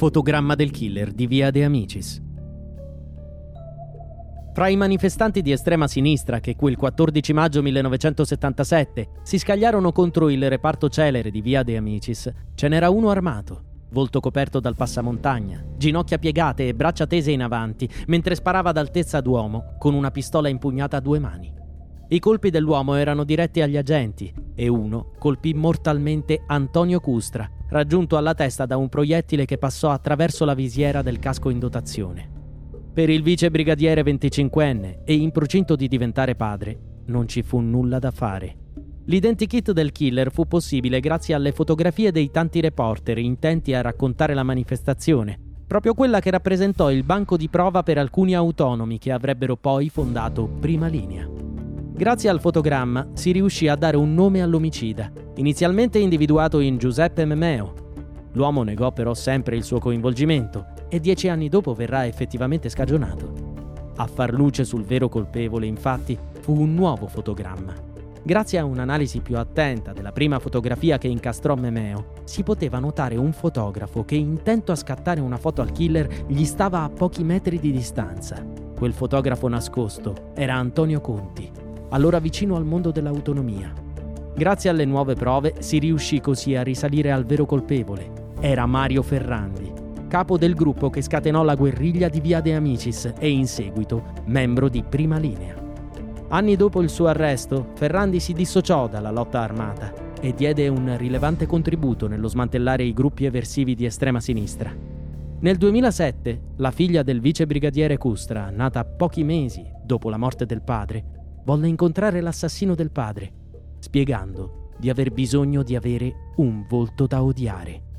Fotogramma del killer di Via De Amicis. Fra i manifestanti di estrema sinistra che quel 14 maggio 1977 si scagliarono contro il reparto celere di Via De Amicis, ce n'era uno armato, volto coperto dal passamontagna, ginocchia piegate e braccia tese in avanti, mentre sparava ad altezza d'uomo con una pistola impugnata a due mani. I colpi dell'uomo erano diretti agli agenti e uno colpì mortalmente Antonio Custra, raggiunto alla testa da un proiettile che passò attraverso la visiera del casco in dotazione. Per il vice brigadiere 25enne e in procinto di diventare padre, non ci fu nulla da fare. L'identikit del killer fu possibile grazie alle fotografie dei tanti reporter intenti a raccontare la manifestazione, proprio quella che rappresentò il banco di prova per alcuni autonomi che avrebbero poi fondato Prima Linea. Grazie al fotogramma si riuscì a dare un nome all'omicida, inizialmente individuato in Giuseppe Memeo. L'uomo negò però sempre il suo coinvolgimento e dieci anni dopo verrà effettivamente scagionato. A far luce sul vero colpevole, infatti, fu un nuovo fotogramma. Grazie a un'analisi più attenta della prima fotografia che incastrò Memeo, si poteva notare un fotografo che, intento a scattare una foto al killer, gli stava a pochi metri di distanza. Quel fotografo nascosto era Antonio Conti, allora vicino al mondo dell'autonomia. Grazie alle nuove prove si riuscì così a risalire al vero colpevole. Era Mario Ferrandi, capo del gruppo che scatenò la guerriglia di Via De Amicis e in seguito membro di Prima Linea. Anni dopo il suo arresto, Ferrandi si dissociò dalla lotta armata e diede un rilevante contributo nello smantellare i gruppi eversivi di estrema sinistra. Nel 2007, la figlia del vice brigadiere Custra, nata pochi mesi dopo la morte del padre, volle incontrare l'assassino del padre, spiegando di aver bisogno di avere un volto da odiare.